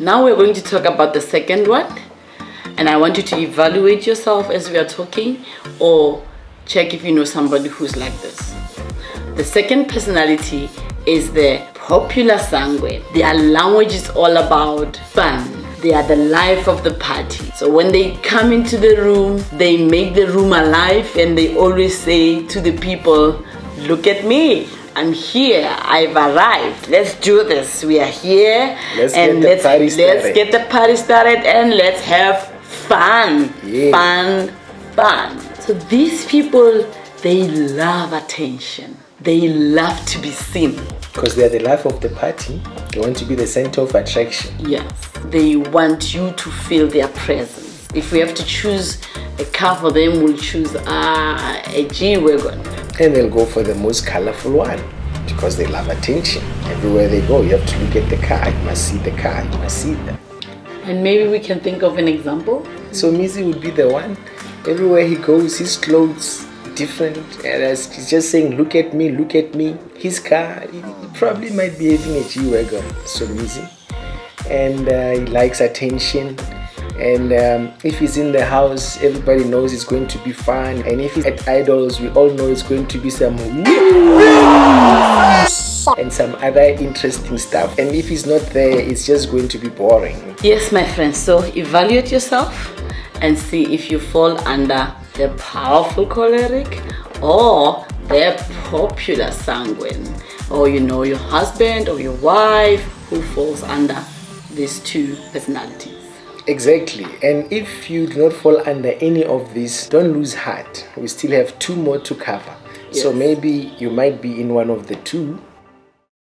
Now we're going to talk about the second one. And I want you to evaluate yourself as we are talking or check if you know somebody who's like this. The second personality is the popular sanguine. Their language is all about fun. They are the life of the party. So when they come into the room, they make the room alive and they always say to the people, Look at me. I'm here. I've arrived. Let's do this. We are here. Let's and get the let's, party let's started. get the party started and let's have fun. Yeah. Fun, fun. So these people, they love attention. They love to be seen. Because they are the life of the party. They want to be the center of attraction. Yes. They want you to feel their presence. If we have to choose a car for them, we'll choose uh, a G Wagon. And they'll go for the most colorful one. Because they love attention. Everywhere they go, you have to look at the car. You must see the car. You must see them. And maybe we can think of an example. Somizi would be the one. Everywhere he goes, his clothes different. And as he's just saying, look at me, look at me. His car, he, probably might be having a G-Wagon. Somizi. And uh, he likes attention. And um, if he's in the house, everybody knows it's going to be fun. And if he's at Idols, we all know it's going to be some and some other interesting stuff. And if he's not there, it's just going to be boring. Yes, my friend So evaluate yourself and see if you fall under the powerful choleric or the popular sanguine, or you know your husband or your wife who falls under these two personalities. Exactly. And if you do not fall under any of these, don't lose heart. We still have two more to cover. So maybe you might be in one of the two